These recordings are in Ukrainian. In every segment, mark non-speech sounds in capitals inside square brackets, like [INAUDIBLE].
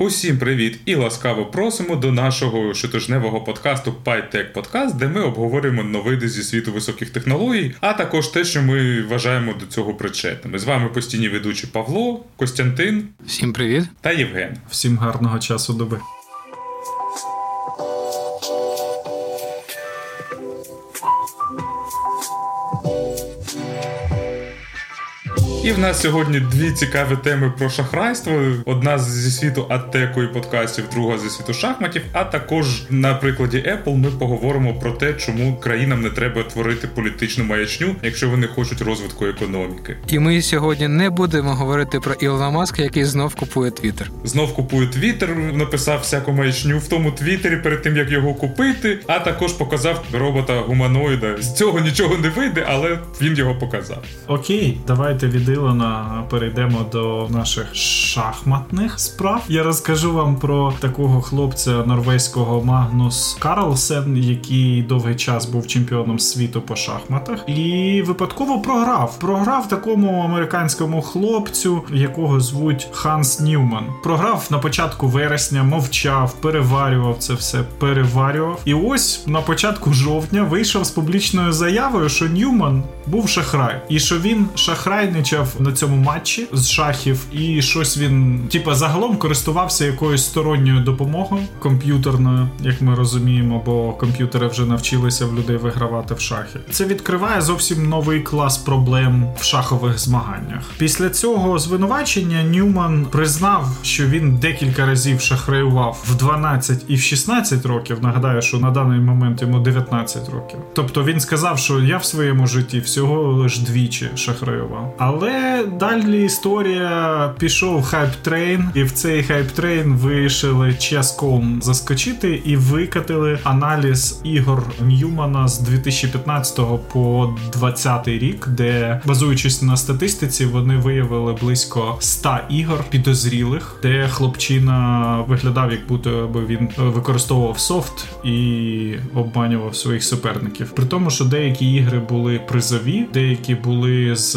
Усім привіт і ласкаво просимо до нашого щотижневого подкасту PyTech Podcast, де ми обговорюємо новини зі світу високих технологій, а також те, що ми вважаємо до цього причетними. З вами постійні ведучі Павло, Костянтин. Всім привіт та Євген. Всім гарного часу доби. І в нас сьогодні дві цікаві теми про шахрайство: одна зі світу аттеку і подкастів, друга зі світу шахматів. А також на прикладі Apple ми поговоримо про те, чому країнам не треба творити політичну маячню, якщо вони хочуть розвитку економіки. І ми сьогодні не будемо говорити про Ілона Маска, який знов купує Твіттер. Знов купує Твіттер, написав всяку маячню в тому Твіттері перед тим як його купити. А також показав робота гуманоїда. З цього нічого не вийде, але він його показав. Окей, давайте від Дилана перейдемо до наших шахматних справ. Я розкажу вам про такого хлопця норвезького Магнус Карлсен, який довгий час був чемпіоном світу по шахматах, і випадково програв. Програв такому американському хлопцю, якого звуть Ханс Ньюман. Програв на початку вересня, мовчав, переварював це все, переварював. І ось на початку жовтня вийшов з публічною заявою, що Ньюман був шахрай, і що він шахрайничав на цьому матчі з шахів, і щось він, типа, загалом користувався якоюсь сторонньою допомогою комп'ютерною, як ми розуміємо, бо комп'ютери вже навчилися в людей вигравати в шахи. Це відкриває зовсім новий клас проблем в шахових змаганнях. Після цього звинувачення Ньюман признав, що він декілька разів шахраював в 12 і в 16 років. Нагадаю, що на даний момент йому 19 років. Тобто він сказав, що я в своєму житті всього лиш двічі шахраював. Але далі історія пішов hype train, і в цей hype train вирішили Chess.com заскочити і викатили аналіз ігор Ньюмана з 2015 по 2020 рік, де базуючись на статистиці, вони виявили близько 100 ігор підозрілих, де хлопчина виглядав, як будто би він використовував софт і обманював своїх суперників. При тому, що деякі ігри були призові, деякі були з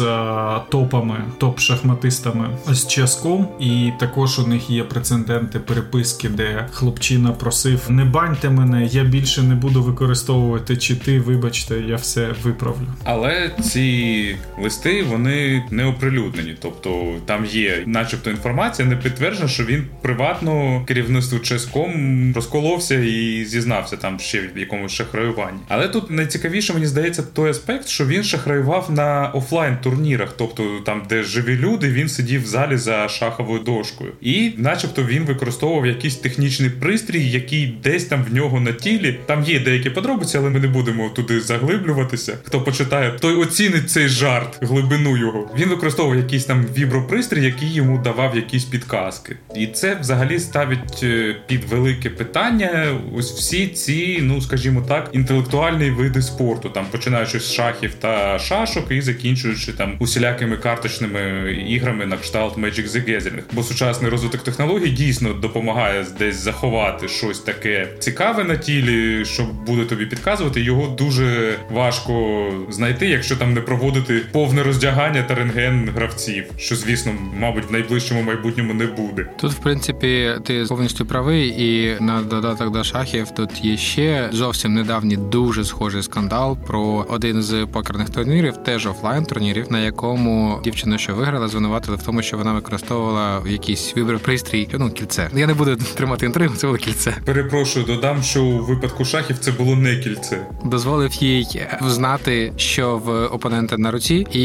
топ топами, топ-шахматистами з ческом, і також у них є прецеденти переписки, де хлопчина просив: не баньте мене, я більше не буду використовувати чити, вибачте, я все виправлю. Але ці листи вони не оприлюднені, тобто там є, начебто, інформація, не підтверджена, що він приватно керівництву ческом розколовся і зізнався там ще в якомусь шахраюванні. Але тут найцікавіше мені здається той аспект, що він шахраював на офлайн турнірах, тобто там, де живі люди, він сидів в залі за шаховою дошкою, і, начебто, він використовував якийсь технічний пристрій, який десь там в нього на тілі. Там є деякі подробиці, але ми не будемо туди заглиблюватися. Хто почитає, той оцінить цей жарт, глибину його. Він використовував якийсь там вібропристрій, який йому давав якісь підказки. І це взагалі ставить е, під велике питання. Ось всі ці, ну скажімо так, інтелектуальні види спорту, там починаючи з шахів та шашок і закінчуючи там усілякими карточними іграми на кшталт Magic the Gathering. Бо сучасний розвиток технологій дійсно допомагає десь заховати щось таке цікаве на тілі, що буде тобі підказувати. Його дуже важко знайти, якщо там не проводити повне роздягання та рентген гравців, що звісно, мабуть, в найближчому майбутньому не буде. Тут, в принципі, ти повністю правий, і на додаток до шахів тут є ще зовсім недавній дуже схожий скандал про один з покерних турнірів, теж офлайн турнірів, на якому дівчина, що виграла, звинуватили в тому, що вона використовувала якийсь вібропристрій, ну кільце. Я не буду [LAUGHS] тримати інтригу, це було кільце. Перепрошую, додам, що у випадку шахів це було не кільце. Дозволив їй знати, що в опонента на руці, і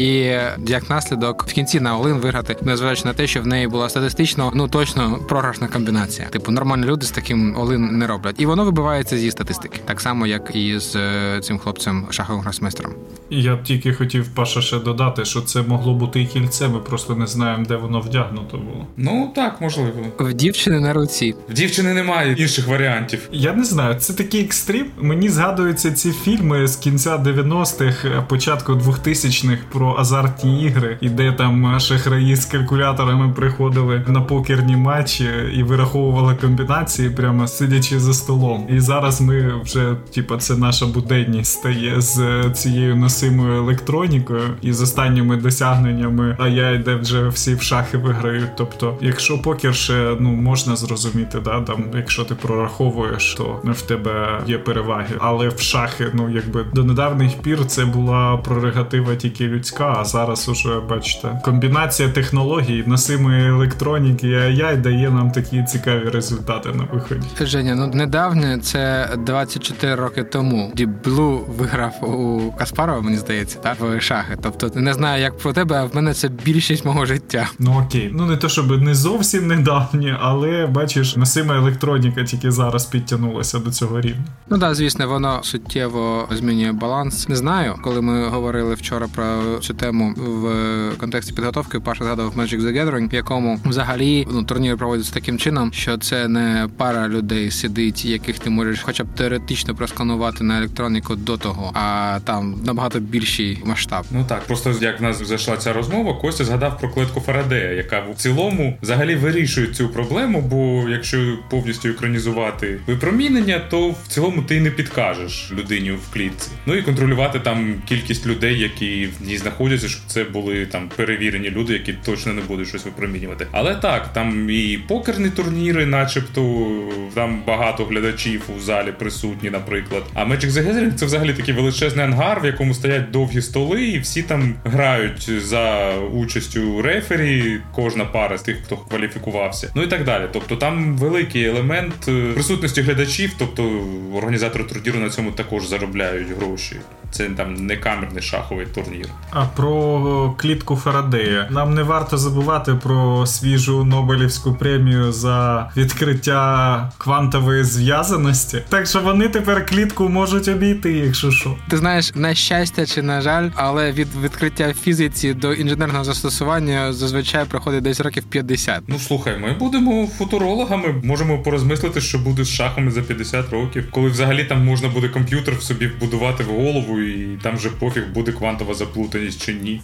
як наслідок в кінці на Олин виграти, незважаючи на те, що в неї була статистично, ну точно програшна комбінація. Типу нормальні люди з таким Олин не роблять, і воно вибивається зі статистики, так само як і з е, цим хлопцем шаховим гросмейстером. Я тільки хотів Паша ще додати, що це могло бути і кільце, ми просто не знаємо, де воно вдягнуто було. Ну так, можливо. В дівчини на руці. В дівчини немає інших варіантів. Я не знаю, це такий екстрім. Мені згадуються ці фільми з кінця 90-х, початку 2000-х про азартні ігри, і де там шахраї з калькуляторами приходили на покерні матчі і вираховували комбінації, прямо сидячи за столом. І зараз ми вже, типа, це наша буденність стає з цією носимою електронікою і з останніми досягненнями досягненнями, а я йде вже всі в шахи виграють. Тобто, якщо покер ще ну можна зрозуміти, да там, якщо ти прораховуєш, то в тебе є переваги. Але в шахи, ну якби до недавніх пір це була прерогатива тільки людська, а зараз уже бачите, комбінація технологій, носимої електроніки, і AI дає нам такі цікаві результати на виході. Женя, ну недавнє це 24 роки тому. Blue виграв у Каспарова, мені здається, так в шахи. Тобто не знаю, як про тебе, в мене це більшість мого життя. Ну окей, ну не то, щоб не зовсім недавнє, але бачиш, носима електроніка тільки зараз підтягнулася до цього рівня. Ну так, звісно, воно суттєво змінює баланс. Не знаю, коли ми говорили вчора про цю тему в контексті підготовки. Паша згадав Magic the Gathering, в якому взагалі ну турнір проводиться таким чином, що це не пара людей сидить, яких ти можеш, хоча б теоретично просканувати на електроніку до того, а там набагато більший масштаб. Ну так, просто як в нас зайшла ця розмова, Костя згадав про клетку Фарадея, яка в цілому взагалі вирішує цю проблему. Бо якщо повністю екранізувати випромінення, то в цілому ти не підкажеш людині в клітці. Ну і контролювати там кількість людей, які в ній знаходяться, щоб це були там перевірені люди, які точно не будуть щось випромінювати. Але так, там і покерні турніри, начебто, там багато глядачів у залі присутні, наприклад. А Magic the Gathering — це взагалі такий величезний ангар, в якому стоять довгі столи, і всі там грають за участю рефері, кожна пара з тих, хто кваліфікувався. Ну і так далі. Тобто там великий елемент е, присутності глядачів, тобто організатори турніру на цьому також заробляють гроші. Це там не камерний шаховий турнір. А про клітку Фарадея нам не варто забувати про свіжу Нобелівську премію за відкриття квантової зв'язаності. Так що вони тепер клітку можуть обійти, якщо що. Ти знаєш, на щастя чи на жаль, але від відкриття фізиці до інженерного застосування зазвичай проходить десь років 50. Ну слухай, ми будемо футурологами, можемо порозмислити, що буде з шахами за 50 років, коли взагалі там можна буде комп'ютер в собі вбудувати в голову, і там же пофіг буде квантова заплутаність чи ні.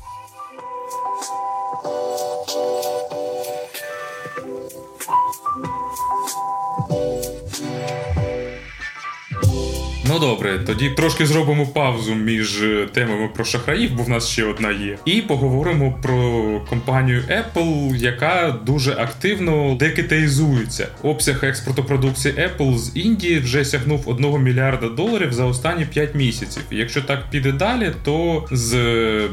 Ну добре, тоді трошки зробимо паузу між е, темами про шахраїв, бо в нас ще одна є. І поговоримо про компанію Apple, яка дуже активно декитаїзується. Обсяг експорту продукції Apple з Індії вже сягнув 1 мільярда доларів за останні 5 місяців. Якщо так піде далі, то з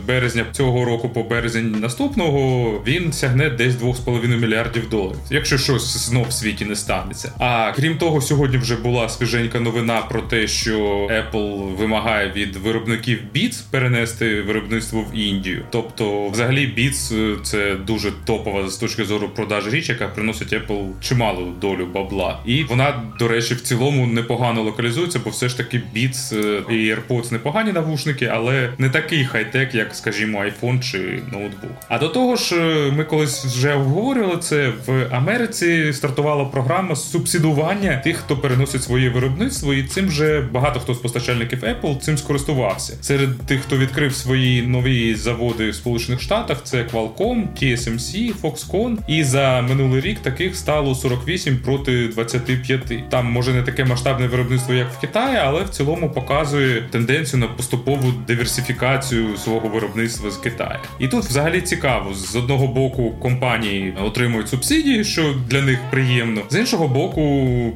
березня цього року по березень наступного він сягне десь 2,5 мільярдів доларів, якщо щось знов в світі не станеться. А крім того, сьогодні вже була свіженька новина про те, що що Apple вимагає від виробників Beats перенести виробництво в Індію. Тобто, взагалі, Beats – це дуже топова з точки зору продажу річ, яка приносить Apple чималу долю бабла. І вона, до речі, в цілому непогано локалізується, бо все ж таки Beats і AirPods непогані навушники, але не такий хай-тек, як, скажімо, iPhone чи ноутбук. А до того ж, ми колись вже обговорювали це в Америці. Стартувала програма субсидування тих, хто переносить своє виробництво, і цим вже багато хто з постачальників Apple цим скористувався. Серед тих, хто відкрив свої нові заводи в Сполучених Штатах, це Qualcomm, TSMC, Foxconn. І за минулий рік таких стало 48 проти 25. Там може не таке масштабне виробництво, як в Китаї, але в цілому показує тенденцію на поступову диверсифікацію свого виробництва з Китаю. І тут взагалі цікаво: з одного боку компанії отримують субсидії, що для них приємно, з іншого боку,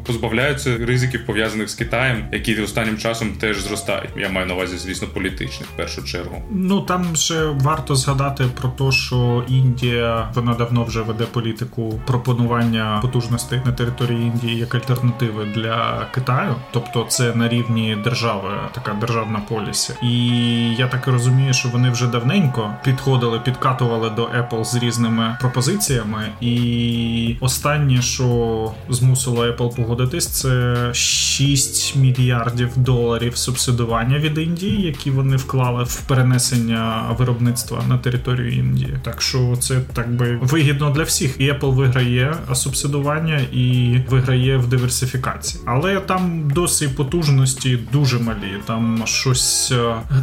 позбавляються ризиків пов'язаних з Китаєм, які останнім часом теж зростають. Я маю на увазі, звісно, політичних в першу чергу. Ну там ще варто згадати про те, що Індія вона давно вже веде політику пропонування потужностей на території Індії як альтернативи для Китаю, тобто це на рівні держави, така державна полісі. І я так розумію, що вони вже давненько підходили, підкатували до Apple з різними пропозиціями. І останнє, що змусило Apple погодитись, це 6 мільярдів мільярдів доларів субсидування від Індії, які вони вклали в перенесення виробництва на територію Індії. Так що це так би вигідно для всіх. І Apple виграє субсидування і виграє в диверсифікації. Але там досить потужності дуже малі. Там щось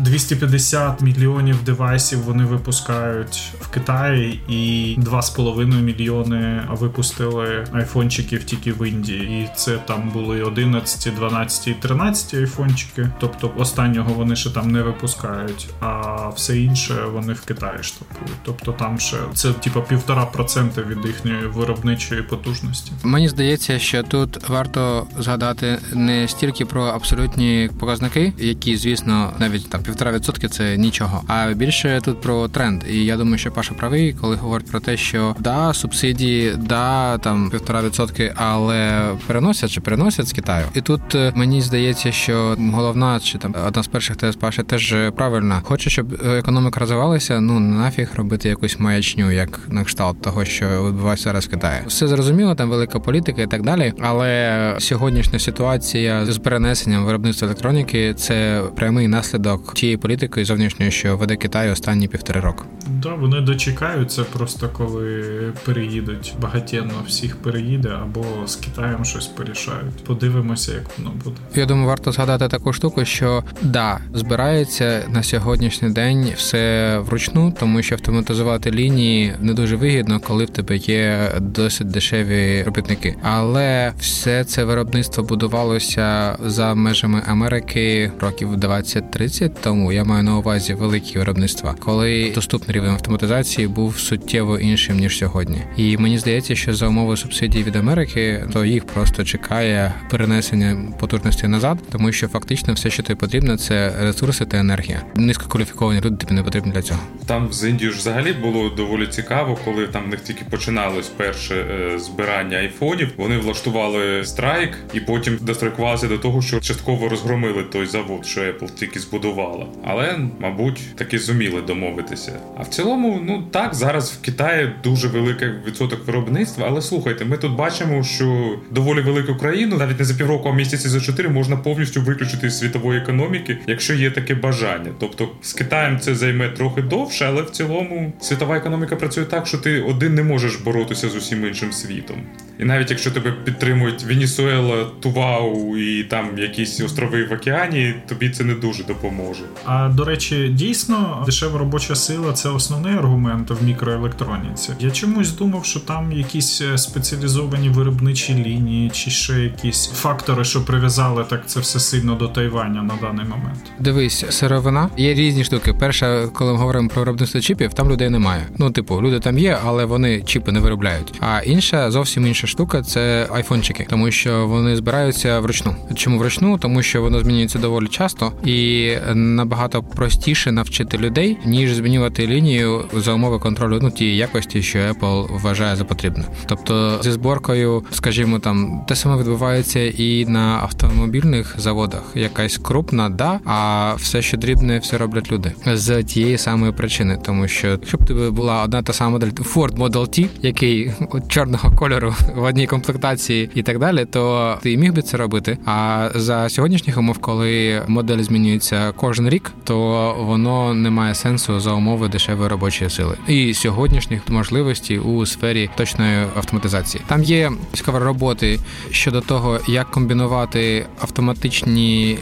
250 е, мільйонів девайсів вони випускають в Китаї, і 2,5 мільйони випустили айфончиків тільки в Індії. І це там були 11, 12 і 13 2012 айфончики, тобто останнього вони ще там не випускають, а все інше вони в Китаї штампують. Тобто там ще це типа півтора процента від їхньої виробничої потужності. Мені здається, що тут варто згадати не стільки про абсолютні показники, які, звісно, навіть там півтора відсотки це нічого, а більше тут про тренд. І я думаю, що Паша правий, коли говорить про те, що да, субсидії, да, там півтора відсотки, але переносять чи переносять з Китаю. І тут е, мені здається, що головна чи там одна з перших тез Паша теж правильна. Хоче, щоб економіка розвивалася, ну нафіг робити якусь маячню, як на кшталт того, що відбувається зараз в Китаї. Все зрозуміло, там велика політика і так далі. Але сьогоднішня ситуація з перенесенням виробництва електроніки це прямий наслідок тієї політики зовнішньої, що веде Китай останні півтори роки. Да, вони дочекаються просто коли переїдуть. Багатєнно всіх переїде або з Китаєм щось порішають. Подивимося, як воно буде. Я думаю, варто згадати таку штуку, що да, збирається на сьогоднішній день все вручну, тому що автоматизувати лінії не дуже вигідно, коли в тебе є досить дешеві робітники. Але все це виробництво будувалося за межами Америки років 20-30 тому. Я маю на увазі великі виробництва, коли доступний рівень автоматизації був суттєво іншим ніж сьогодні. І мені здається, що за умови субсидій від Америки, то їх просто чекає перенесення потужності назад, тому що фактично все, що тобі потрібно, це ресурси та енергія. Низькокваліфіковані люди тобі не потрібні для цього. Там з Індією ж взагалі було доволі цікаво, коли там в них тільки починалось перше е, збирання айфонів. Вони влаштували страйк і потім дострайкувалися до того, що частково розгромили той завод, що Apple тільки збудувала. Але, мабуть, таки зуміли домовитися. А в цілому, ну так, зараз в Китаї дуже великий відсоток виробництва. Але слухайте, ми тут бачимо, що доволі велику країну, навіть не за півроку, а місяці за чотири можна повністю виключити з світової економіки, якщо є таке бажання. Тобто з Китаєм це займе трохи довше, але в цілому світова економіка працює так, що ти один не можеш боротися з усім іншим світом. І навіть якщо тебе підтримують Венесуела, Тувау і там якісь острови в океані, тобі це не дуже допоможе. А до речі, дійсно дешева робоча сила це основний аргумент в мікроелектроніці. Я чомусь думав, що там якісь е, спеціалізовані виробничі лінії, чи ще якісь фактори, що прив'язали так це все сильно до Тайваня на даний момент. Дивись, сировина є різні штуки. Перша, коли ми говоримо про виробництво чіпів, там людей немає. Ну, типу, люди там є, але вони чіпи не виробляють. А інша зовсім інша штука це айфончики, тому що вони збираються вручну. Чому вручну? Тому що воно змінюється доволі часто і набагато простіше навчити людей, ніж змінювати лінію за умови контролю ну тієї якості, що Apple вважає за потрібне. Тобто зі зборкою, скажімо, там те саме відбувається і на автомобільних заводах. Якась крупна, да, а все, що дрібне, все роблять люди з тієї самої причини, тому що якщо б тебе була одна та сама модель Ford Model T, який чорного кольору [LAUGHS] в одній комплектації і так далі, то ти міг би це робити. А за сьогоднішніх умов, коли модель змінюється кожен рік, то воно не має сенсу за умови дешевої робочої сили і сьогоднішніх можливостей у сфері точної автоматизації. Там є цікаві роботи щодо того, як комбінувати автоматичні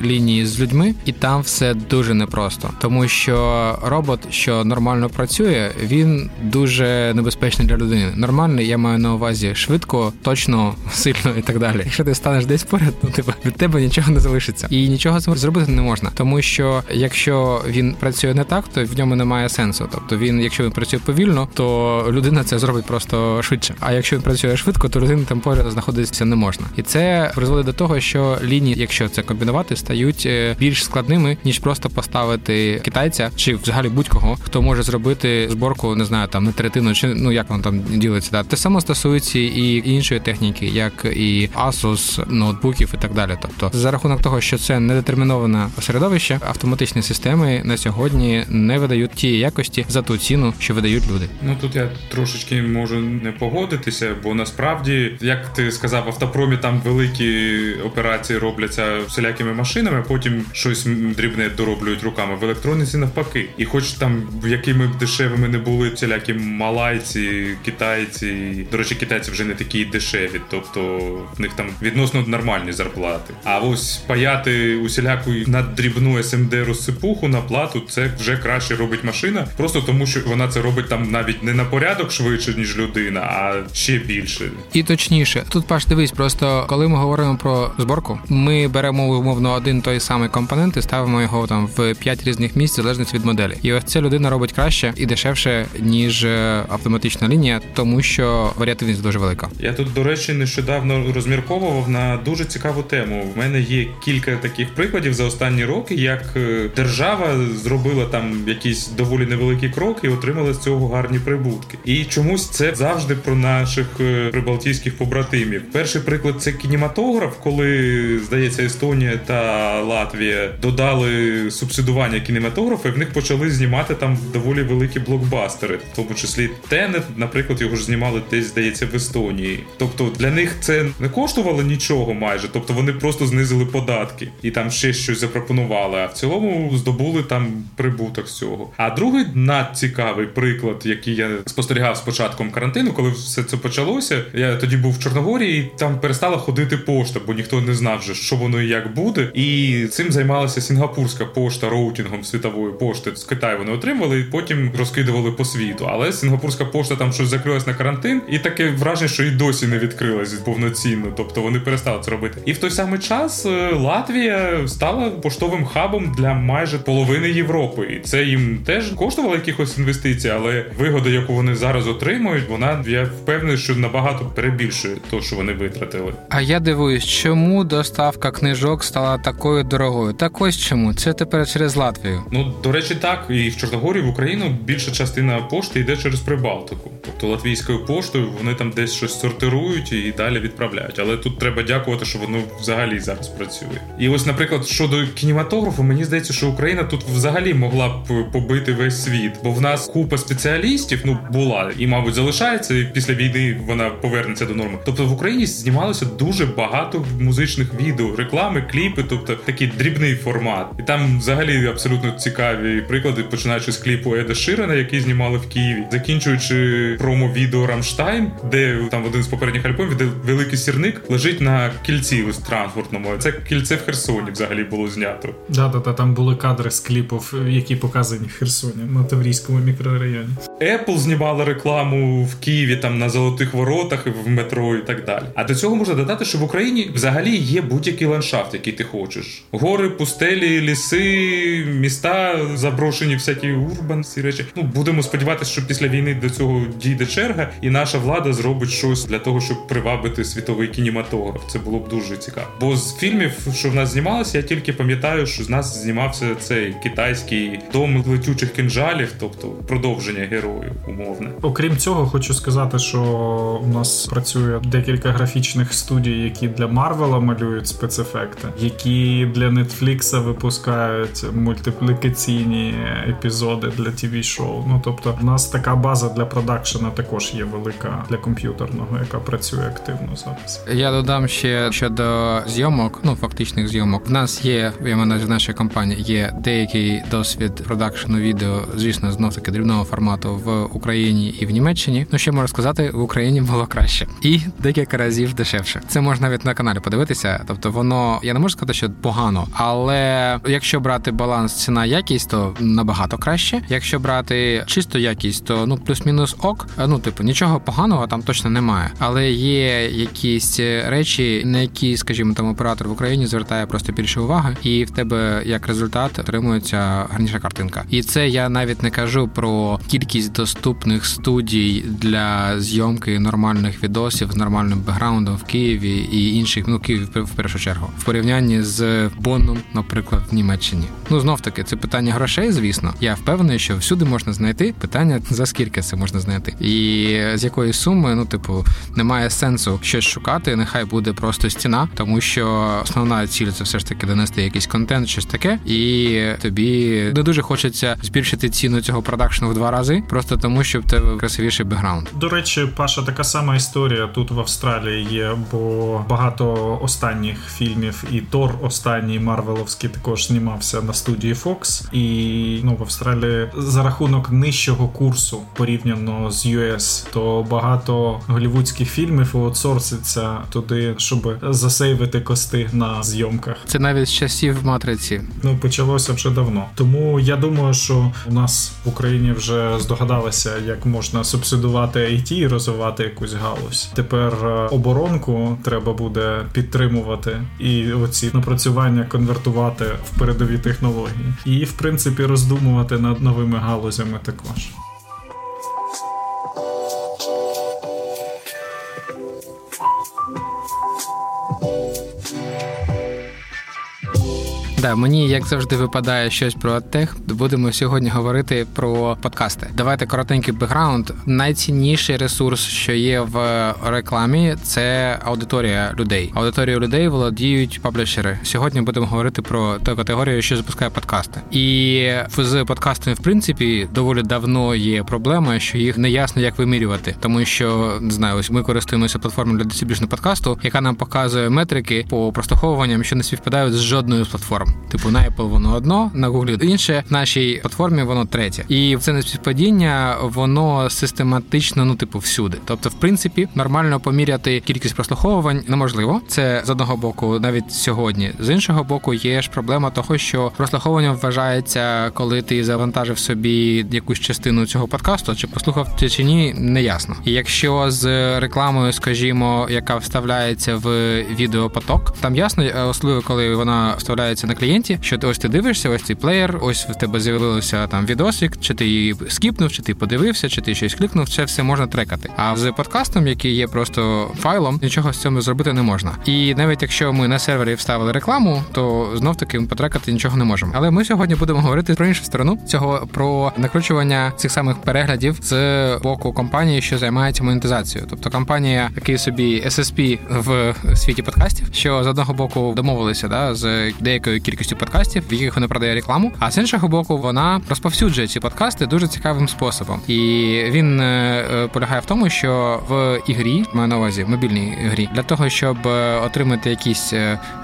лінії з людьми, і там все дуже непросто, тому що робот, що нормально працює, він дуже небезпечний для людини. Нормальний, я маю на увазі швидко, точно, [LAUGHS] сильно і так далі. Якщо ти станеш десь поряд, ну типу від тебе нічого не залишиться, і нічого зробити не можна, тому що якщо він працює не так, то в ньому немає сенсу. Тобто він, якщо він працює повільно, то людина це зробить просто швидше. А якщо він працює швидко, то людина там поряд знаходитися не можна. І це призводить до того, що лінії, якщо це комбінувати, стають е, більш складними ніж просто поставити китайця чи взагалі будь-кого, хто може зробити зборку, не знаю, там на третину, чи ну як воно там ділиться. Да. Те саме стосується і іншої техніки, як і Asus, ноутбуків і так далі. Тобто, за рахунок того, що це недетерміноване середовище, автоматичні системи на сьогодні не видають ті якості за ту ціну, що видають люди. Ну тут я трошечки можу не погодитися, бо насправді, як ти сказав, в автопромі там великі операції робляться всілякими машинами, а потім щось дрібне дороблюють руками. В електроніці навпаки. І хоч там якими б дешевими не були всілякі малайці, китайці, до речі, китайці вже не такі дешеві, тобто в них там відносно нормальні зарплати. А ось паяти усіляку наддрібну SMD розсипуху на плату, це вже краще робить машина, просто тому що вона це робить там навіть не на порядок швидше, ніж людина, а ще більше. І точніше, тут паш дивись, просто коли ми говоримо про зборку, ми беремо умовно один той самий компонент і ставимо його там в п'ять різних місць, залежно від моделі. І ось ця людина робить краще і дешевше, ніж е, автоматична лінія, тому що варіативність дуже велика. Я тут, до речі, нещодавно розмірковував на дуже цікаву тему. В мене є кілька таких прикладів за останні роки, як е, держава зробила там якісь доволі невеликі кроки і отримала з цього гарні прибутки. І чомусь це завжди про наших е, прибалтійських побратимів. Перший приклад це кінематограф, коли здається Естонія та Латвія додали субсидування кінематографа, і в них почали знімати там доволі великі блокбастери, в тому числі Тенет, наприклад, його ж знімали десь здається в Естонії. Тобто для них це не коштувало нічого майже, тобто вони просто знизили податки і там ще щось запропонували. А в цілому здобули там прибуток з цього. А другий надцікавий приклад, який я спостерігав з початком карантину, коли все це почалося. Я тоді був в Чорногорії, і там перестала ходити пошта, бо ніхто не знав вже, що воно як буде. І цим займалася сінгапурська пошта роутінгом світової пошти. З Китаю вони отримували і потім розкидували по світу. Але сінгапурська пошта там щось закрилась на карантин, і таке враження, що і досі не відкрилась повноцінно. Тобто вони перестали це робити. І в той самий час е, Латвія стала поштовим хабом для майже половини Європи. І це їм теж коштувало якихось інвестицій, але вигода, яку вони зараз отримують, вона я впевнений, що набагато перебільшує те, що вони витратили. А я дивуюсь, чому доставка книжок стала такою дорогою? Так ось чому це тепер через Латвію. Ну до речі, так і в Чорногорії в Україну більша частина пошти йде через Прибалтику. Тобто латвійською поштою вони там десь щось сортирують і далі відправляють. Але тут треба дякувати, що воно взагалі зараз працює. І ось, наприклад, щодо кінематографу, мені здається, що Україна тут взагалі могла б побити весь світ, бо в нас купа спеціалістів ну була і, мабуть, залишається. і Після війни вона повернеться до норми. Тобто в Україні знімалося дуже багато музичних відео, реклами, кліпи, тобто такий дрібний формат. І там взагалі абсолютно цікаві приклади, починаючи з кліпу Еда Ширена, який знімали в Києві, закінчуючи промо-відео Рамштайн, де там в один з попередніх альбомів, де великий сірник лежить на кільці ось транспортному. Це кільце в Херсоні взагалі було знято. Да, да, да, там були кадри з кліпів, які показані в Херсоні на Таврійському мікрорайоні. Apple знімала рекламу в Києві там на золотих воротах в метро і так далі. А до цього можна додати, що в Україні взагалі є будь-який ландшафт, який ти хочеш: гори, пустелі, ліси, міста заброшені, всякі урбан, ці речі. Ну будемо сподіватися, що після війни до цього дійде черга, і наша влада зробить щось для того, щоб привабити світовий кінематограф. Це було б дуже цікаво. Бо з фільмів, що в нас знімалося, я тільки пам'ятаю, що з нас знімався цей китайський дом летючих кинжалів, тобто продовження герою, умовне. Окрім цього, хочу сказати, що у нас працює декілька графічних студій, які для Марвела малюють спецефекти, які для Нетфлікса випускають мультиплікаційні епізоди для тв шоу Ну тобто, в нас така база для продакшена також є велика для комп'ютерного, яка працює активно зараз. Я додам ще щодо зйомок, ну фактичних зйомок. В нас є я маю в нашій компанії є деякий досвід продакшену відео, звісно, знов таки дрібного формату в Україні і в Німеччині. Ну що можу сказати, в Україні було краще і декілька разів дешевше. Це можна навіть на каналі подивитися. Тобто, воно я не можу сказати, що погано, але якщо брати баланс ціна якість, то набагато краще. Якщо брати чисто якість, то ну плюс-мінус ок. Ну, типу, нічого поганого там точно немає. Але є якісь речі, на які, скажімо, там оператор в Україні звертає просто більше уваги, і в тебе як результат отримується гарніша картинка. І це я навіть не кажу про кількість доступних студій для зйомки нормальних відосів з нормальним бекграундом в Києві і інших, ну Київ в першу чергу, в порівнянні з Бонном, наприклад, в Німеччині. Ну знов таки, це питання грошей, звісно. Я впевнений, що всюди можна знайти питання за скільки це можна знайти, і з якої суми, ну типу, немає сенсу щось шукати. Нехай буде просто стіна, тому що основна ціль це все ж таки донести якийсь контент, щось таке, і тобі не дуже хочеться збільшити ціну цього продакшну в два рази, просто тому, що в тебе красивіший бекграунд. До речі, Паша, така сама історія тут в Австралії є, бо багато останніх фільмів і Тор останній Марвеловський також знімався на студії Fox. І ну в Австралії за рахунок нижчого курсу порівняно з US, то багато голівудських голівудських фільмів аутсорситься туди, щоб засейвити кости на зйомках. Це навіть з часів матриці. Ну почалося вже давно. Тому я думаю, що у нас в Україні вже здогадалися, як можна субсидувати IT і розвивати якусь галузь. Тепер е, оборонку треба буде підтримувати і оці напрацювання конвертувати в передові технології, і в принципі роздумувати над новими галузями також. Да, мені як завжди випадає щось про тех. Будемо сьогодні говорити про подкасти. Давайте коротенький бекграунд. Найцінніший ресурс, що є в рекламі, це аудиторія людей. Аудиторію людей володіють паблішери. Сьогодні будемо говорити про ту категорію, що запускає подкасти. І з подкастами, в принципі, доволі давно є проблема, що їх не ясно як вимірювати, тому що не знаю, ось ми користуємося платформою для дистриб'юшну подкасту, яка нам показує метрики по прослуховуванням, що не співпадають з жодною з. Типу на Apple воно одно, на Google інше, в нашій платформі воно третє. І це неспівпадіння, воно систематично, ну типу, всюди. Тобто, в принципі, нормально поміряти кількість прослуховувань неможливо. Це з одного боку, навіть сьогодні. З іншого боку, є ж проблема того, що прослуховування вважається, коли ти завантажив собі якусь частину цього подкасту, чи послухав ти чи ні, не ясно. І якщо з рекламою, скажімо, яка вставляється в відеопоток, там ясно, особливо коли вона вставляється на клієнті, що ти ось ти дивишся, ось цей плеєр, ось в тебе з'явилося там відосик, чи ти її скіпнув, чи ти подивився, чи ти щось клікнув, це все можна трекати. А з подкастом, який є просто файлом, нічого з цього зробити не можна. І навіть якщо ми на сервері вставили рекламу, то знов таки потрекати нічого не можемо. Але ми сьогодні будемо говорити про іншу сторону цього про накручування цих самих переглядів з боку компанії, що займається монетизацією. Тобто компанія такий собі SSP в світі подкастів, що з одного боку домовилися да з деякою кількістю подкастів, в яких вона продає рекламу. А з іншого боку, вона розповсюджує ці подкасти дуже цікавим способом. І він е, е, полягає в тому, що в ігрі маю на увазі в мобільній грі, для того, щоб е, отримати якісь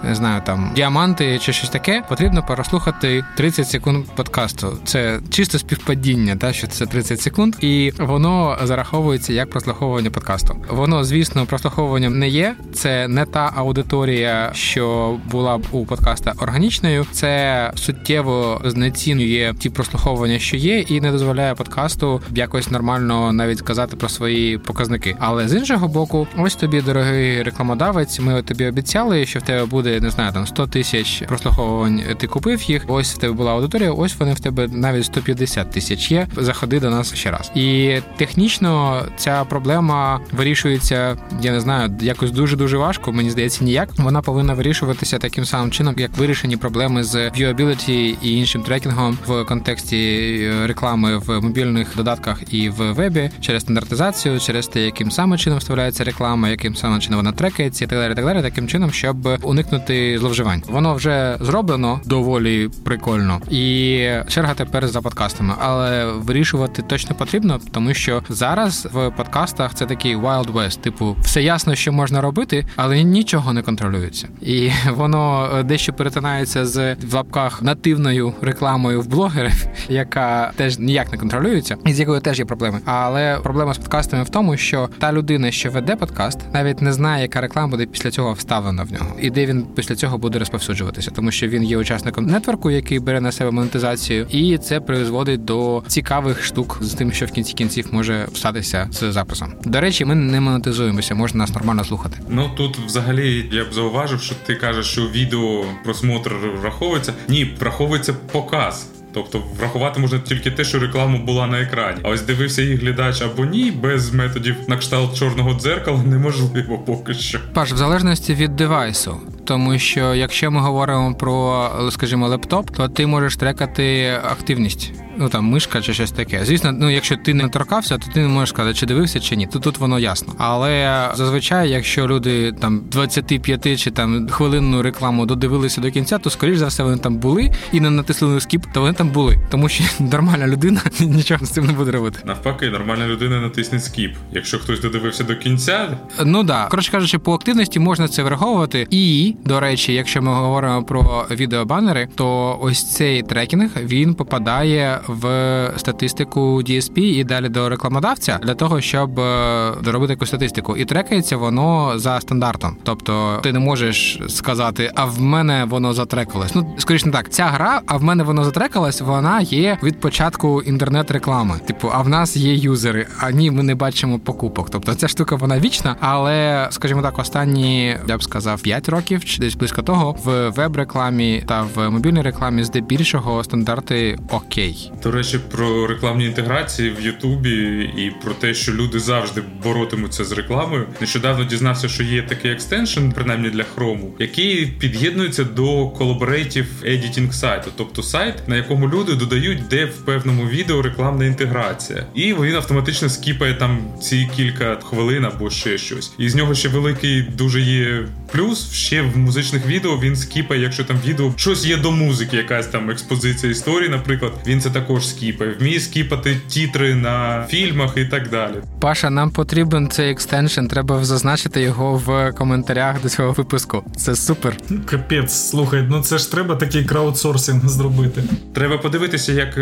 не знаю там діаманти чи щось таке, потрібно прослухати 30 секунд подкасту. Це чисто співпадіння, та що це 30 секунд, і воно зараховується як прослуховування подкасту. Воно, звісно, прослуховуванням не є. Це не та аудиторія, що була б у подкаста органічною, це суттєво знецінює ті прослуховування, що є, і не дозволяє подкасту якось нормально навіть сказати про свої показники. Але з іншого боку, ось тобі, дорогий рекламодавець. Ми тобі обіцяли, що в тебе буде не знаю, там 100 тисяч прослуховувань. Ти купив їх. Ось в тебе була аудиторія. Ось вони в тебе навіть 150 тисяч є. Заходи до нас ще раз. І технічно ця проблема вирішується. Я не знаю, якось дуже дуже важко. Мені здається, ніяк вона повинна вирішуватися таким самим чином, як вирішені проблеми з viewability і іншим трекінгом в контексті е, реклами в мобільних додатках і в вебі через стандартизацію, через те, яким саме чином вставляється реклама, яким саме чином вона трекається, і так далі, так далі, таким чином, щоб уникнути зловживань. Воно вже зроблено доволі прикольно, і черга тепер за подкастами, але вирішувати точно потрібно, тому що зараз в подкастах це такий Wild West, типу, все ясно, що можна робити, але нічого не контролюється, і [LAUGHS] воно дещо перетинається з в лапках нативною рекламою в блогерів, [LAUGHS] яка теж ніяк не контролюється, і з якою теж є проблеми. Але проблема з подкастами в тому, що та людина, що веде подкаст, навіть не знає, яка реклама буде після цього вставлена в нього, і де він після цього буде розповсюджуватися, тому що він є учасником нетворку, який бере на себе монетизацію, і це призводить до цікавих штук з тим, що в кінці кінців може статися з записом. До речі, ми не монетизуємося, можна нас нормально слухати. Ну тут взагалі я б зауважив, що ти кажеш, що відео просмотр враховується. Ні, враховується показ. Тобто врахувати можна тільки те, що реклама була на екрані. А ось дивився її глядач або ні, без методів на кшталт чорного дзеркала [LAUGHS] неможливо поки що. Паш, в залежності від девайсу. Тому що якщо ми говоримо про, скажімо, лептоп, то ти можеш трекати активність ну там мишка чи щось таке. Звісно, ну якщо ти не торкався, то ти не можеш сказати, чи дивився, чи ні. То тут воно ясно. Але зазвичай, якщо люди там 25 чи там хвилинну рекламу додивилися до кінця, то скоріш за все вони там були і не натиснули скіп, то вони там були. Тому що [LAUGHS] нормальна людина [LAUGHS] нічого з цим не буде робити. Навпаки, нормальна людина натисне скіп. Якщо хтось додивився до кінця, ну да, коротше кажучи, по активності можна це враховувати. І до речі, якщо ми говоримо про відеобанери, то ось цей трекінг він попадає в статистику DSP і далі до рекламодавця для того, щоб е, доробити якусь статистику. І трекається воно за стандартом. Тобто ти не можеш сказати, а в мене воно затрекалось. Ну скоріш не так, ця гра, а в мене воно затрекалось. Вона є від початку інтернет-реклами. Типу, а в нас є юзери. А ні, ми не бачимо покупок. Тобто ця штука вона вічна, але скажімо так, останні я б сказав 5 років чи десь близько того в веб-рекламі та в мобільній рекламі здебільшого стандарти окей. До речі, про рекламні інтеграції в Ютубі і про те, що люди завжди боротимуться з рекламою. Нещодавно дізнався, що є такий екстеншн, принаймні для Chrome, який під'єднується до Collaborative Editing сайту, тобто сайт, на якому люди додають, де в певному відео рекламна інтеграція, і він автоматично скіпає там ці кілька хвилин або ще щось. І з нього ще великий дуже є плюс. Ще в музичних відео він скіпає, якщо там відео щось є до музики, якась там експозиція історії, наприклад, він це також скіпає. Вміє скіпати тітри на фільмах і так далі. Паша, нам потрібен цей extension. Треба зазначити його в коментарях до цього випуску. Це супер. Капець, слухай, ну це ж треба такий краудсорсинг зробити. Треба подивитися, як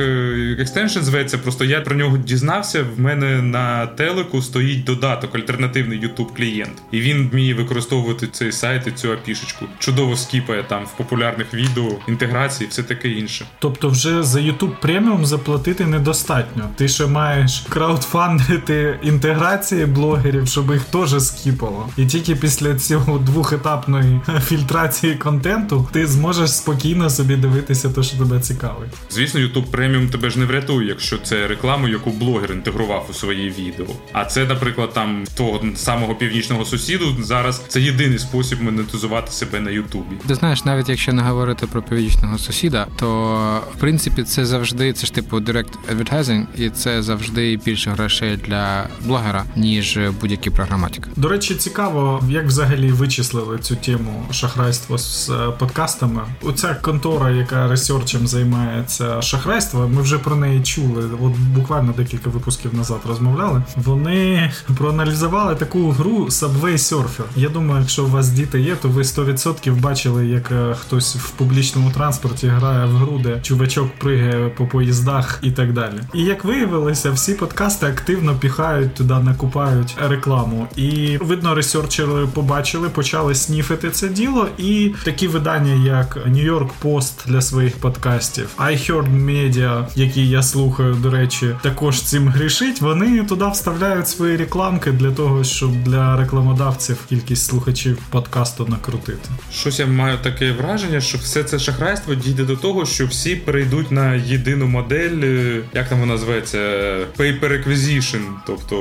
extension зветься. Просто я про нього дізнався. В мене на телеку стоїть додаток, альтернативний youtube клієнт, і він вміє використовувати цей сайт і цю апішечку. Чудово скіпає там в популярних відео, інтеграції, все таке інше. Тобто, вже за YouTube Premium заплатити недостатньо. Ти ще маєш краудфандити інтеграції блогерів, щоб їх теж скіпало. І тільки після цього двохетапної [LAUGHS] фільтрації контенту ти зможеш спокійно собі дивитися те, що тебе цікавить. Звісно, YouTube преміум тебе ж не врятує, якщо це реклама, яку блогер інтегрував у свої відео. А це, наприклад, там того самого північного сусіду зараз це єдиний спосіб монетизувати себе на Ютубі. Ти знаєш, навіть якщо не говорити про північного сусіда, то в принципі це завжди це ж типу direct advertising, і це завжди більше грошей для блогера, ніж будь-які програматики. До речі, цікаво, як взагалі вичислили цю тему шахрайства з е, подкастами. Оця контора, яка ресерчем займається шахрайством, ми вже про неї чули. От буквально декілька випусків назад розмовляли. Вони проаналізували таку гру Subway Surfer. Я думаю, якщо у вас діти є, то ви 100% бачили, як е, хтось в публічному транспорті грає в гру, де чувачок пригає по поїздах і так далі. І як виявилося, всі подкасти активно піхають туди, накупають рекламу. І видно, ресерчери побачили, почали сніфити це діло. І такі видання, як New York Post для своїх подкастів, I Heard Media, які я слухаю, до речі, також цим грішить. Вони туди вставляють свої рекламки для того, щоб для рекламодавців кількість слухачів подкасту накрутити. Щось я маю таке враження, що все це шахрайство дійде до того, що всі перейдуть на єдину модель, е, як там вона зветься, Paper Acquisition, тобто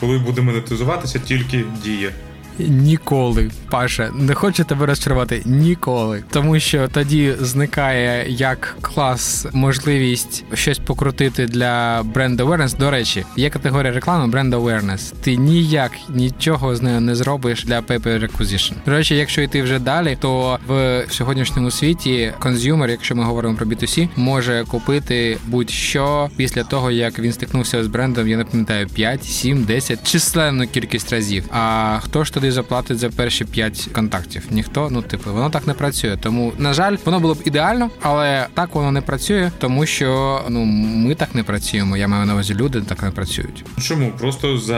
коли буде монетизуватися тільки дія. Ніколи, Паша, не хочу тебе розчарувати ніколи, тому що тоді зникає як клас можливість щось покрутити для бренд awareness. До речі, є категорія реклами бренд awareness. Ти ніяк нічого з нею не зробиш для paper acquisition. До речі, якщо йти вже далі, то в сьогоднішньому світі консюмер, якщо ми говоримо про B2C, може купити будь-що після того, як він стикнувся з брендом, я не пам'ятаю 5, 7, 10, численну кількість разів. А хто ж туди заплатить за перші 5 контактів? Ніхто, ну типу, воно так не працює. Тому, на жаль, воно було б ідеально, але так воно не працює, тому що ну ми так не працюємо. Я маю на увазі, люди так не працюють. Чому просто за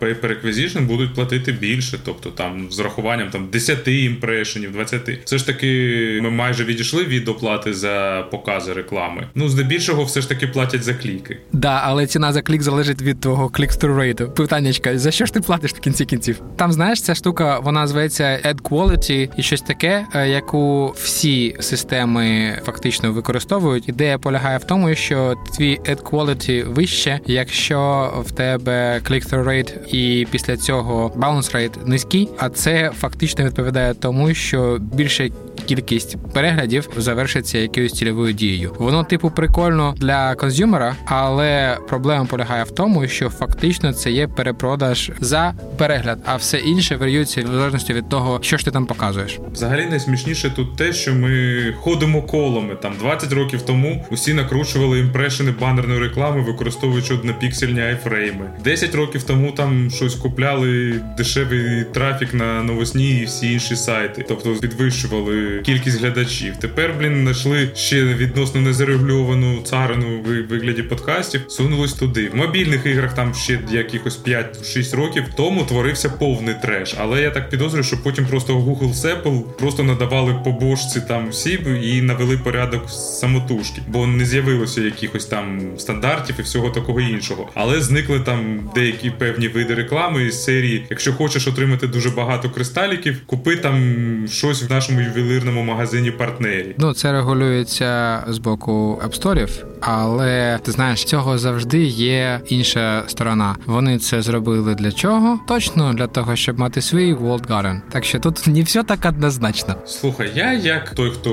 Paper Acquisition будуть платити більше, тобто там з рахуванням там 10 імпрешенів, 20. Все ж таки, ми майже відійшли від оплати за покази реклами. Ну, здебільшого, все ж таки платять за кліки. Да, але ціна за клік залежить від твого клік-through рейту. Питаннячка, за що ж ти платиш в кінці кінців? Там знаєш, ця штука вона зветься Ad Quality і щось таке, е, яку всі системи фактично використовують. Ідея полягає в тому, що твій Ad Quality вище, якщо в тебе click-through rate і після цього bounce rate низький, а це фактично відповідає тому, що більше кількість переглядів завершиться якоюсь цільовою дією. Воно, типу, прикольно для консюмера, але проблема полягає в тому, що фактично це є перепродаж за перегляд, а все інше варіюється в залежності від того, що ж ти там показуєш. Взагалі найсмішніше тут те, що ми ходимо колами. Там 20 років тому усі накручували імпрешени банерної реклами, використовуючи однопіксельні айфрейми. 10 років тому там щось купляли дешевий трафік на новосні і всі інші сайти, тобто підвищували кількість глядачів. Тепер, блін, знайшли ще відносно незарегульовану царину в вигляді подкастів, сунулись туди. В мобільних іграх там ще якихось 5-6 років тому творився повний треш. Але я так підозрюю, що потім просто Google з Apple просто надавали побожці там всі і навели порядок самотужки, бо не з'явилося якихось там стандартів і всього такого іншого. Але зникли там деякі певні види реклами із серії. Якщо хочеш отримати дуже багато кристаліків, купи там щось в нашому ювелирному магазині партнері. Ну це регулюється з боку апсторів, але ти знаєш, цього завжди є інша сторона. Вони це зробили для чого? Точно для того, щоб мати свій World Garden. Так що тут не все так однозначно. Слухай, я як той, хто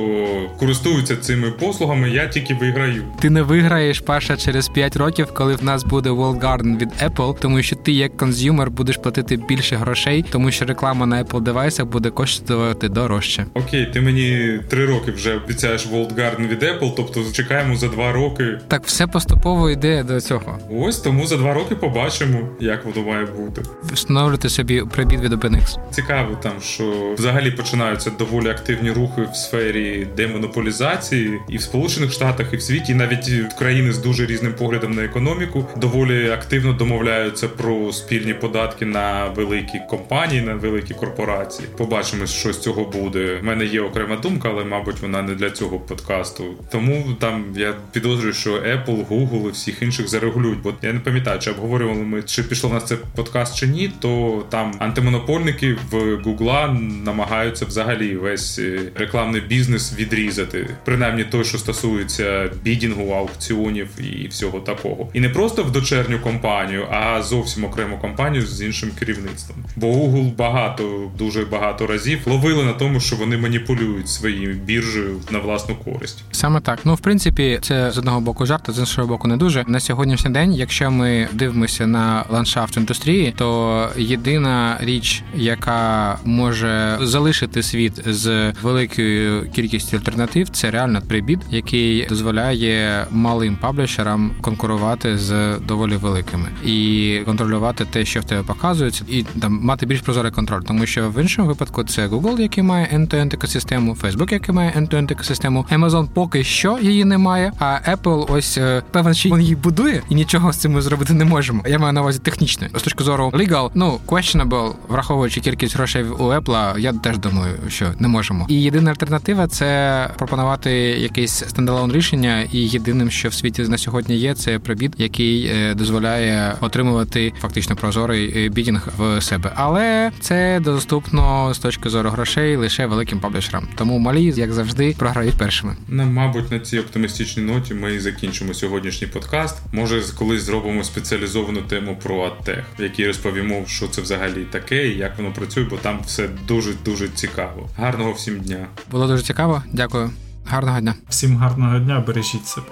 користується цими послугами, я тільки виграю. Ти не виграєш Паша через 5 років, коли в нас буде World Garden від Apple, тому що ти як консюмер будеш платити більше грошей, тому що реклама на Apple девайсах буде коштувати дорожче. Окей, ти мені три роки вже обіцяєш World Garden від Apple, тобто чекаємо за два роки. Так все поступово йде до цього. Ось тому за два роки побачимо, як воно має бути. Встановлювати собі прибід від OpenX. Цікаво там, що взагалі починаються доволі активні рухи в сфері демонополізації і в Сполучених Штатах, і в світі, і навіть країни з дуже різним поглядом на економіку доволі активно домовляються про спільні податки на великі компанії, на великі корпорації. Побачимо, що з цього буде. У мене є окрема думка, але мабуть вона не для цього подкасту. Тому там я підозрюю, що Apple, Google і всіх інших зарегулюють. Бо я не пам'ятаю, чи обговорювали ми чи пішло в нас це подкаст чи ні. То там антимонопольники в Google намагаються взагалі весь е, рекламний бізнес відрізати, принаймні той, що стосується бідінгу, аукціонів і всього такого. І не просто в дочерню компанію, а зовсім окрему компанію з іншим керівництвом. Бо Google багато, дуже багато разів ловили на тому, що вони маніпулюють своєю біржею на власну користь. Саме так. Ну в принципі, це з одного боку жарт, а з іншого боку не дуже. На сьогоднішній день, якщо ми дивимося на ландшафт індустрії, то єдина річ, яка може залишити світ з великою кількістю альтернатив, це реально прибід, який дозволяє малим паблішерам конкурувати з доволі великими і контролювати те, що в тебе показується, і там мати більш прозорий контроль, тому що в іншому випадку це Google, який має end-to-end екосистему, Facebook, який має end-to-end екосистему, Amazon поки що її немає. А Apple ось е, певно, що він її будує і нічого з цим ми зробити не можемо. Я маю на увазі технічно. З точки зору legal, ну questionable, враховуючи кількість грошей у Apple, я теж думаю, що не можемо. І єдина альтернатива це пропонувати якесь стендалон рішення. І єдиним, що в світі на сьогодні є, це прибід, який е, дозволяє отримувати фактично прозорий е, бідінг в себе. Але це доступно з точки зору грошей лише великим паблішерам. Тому малі, як завжди, програють першими. На мабуть, на цій оптимістичній ноті ми і закінчимо сьогоднішній подкаст. Може, колись зробимо спеціалізовану тему про АТЕХ, в якій розповімо, що це взагалі таке і як воно працює, бо там все дуже дуже цікаво. Гарного всім дня! Було дуже цікаво. Дякую. Гарного дня. Всім гарного дня, бережіть себе.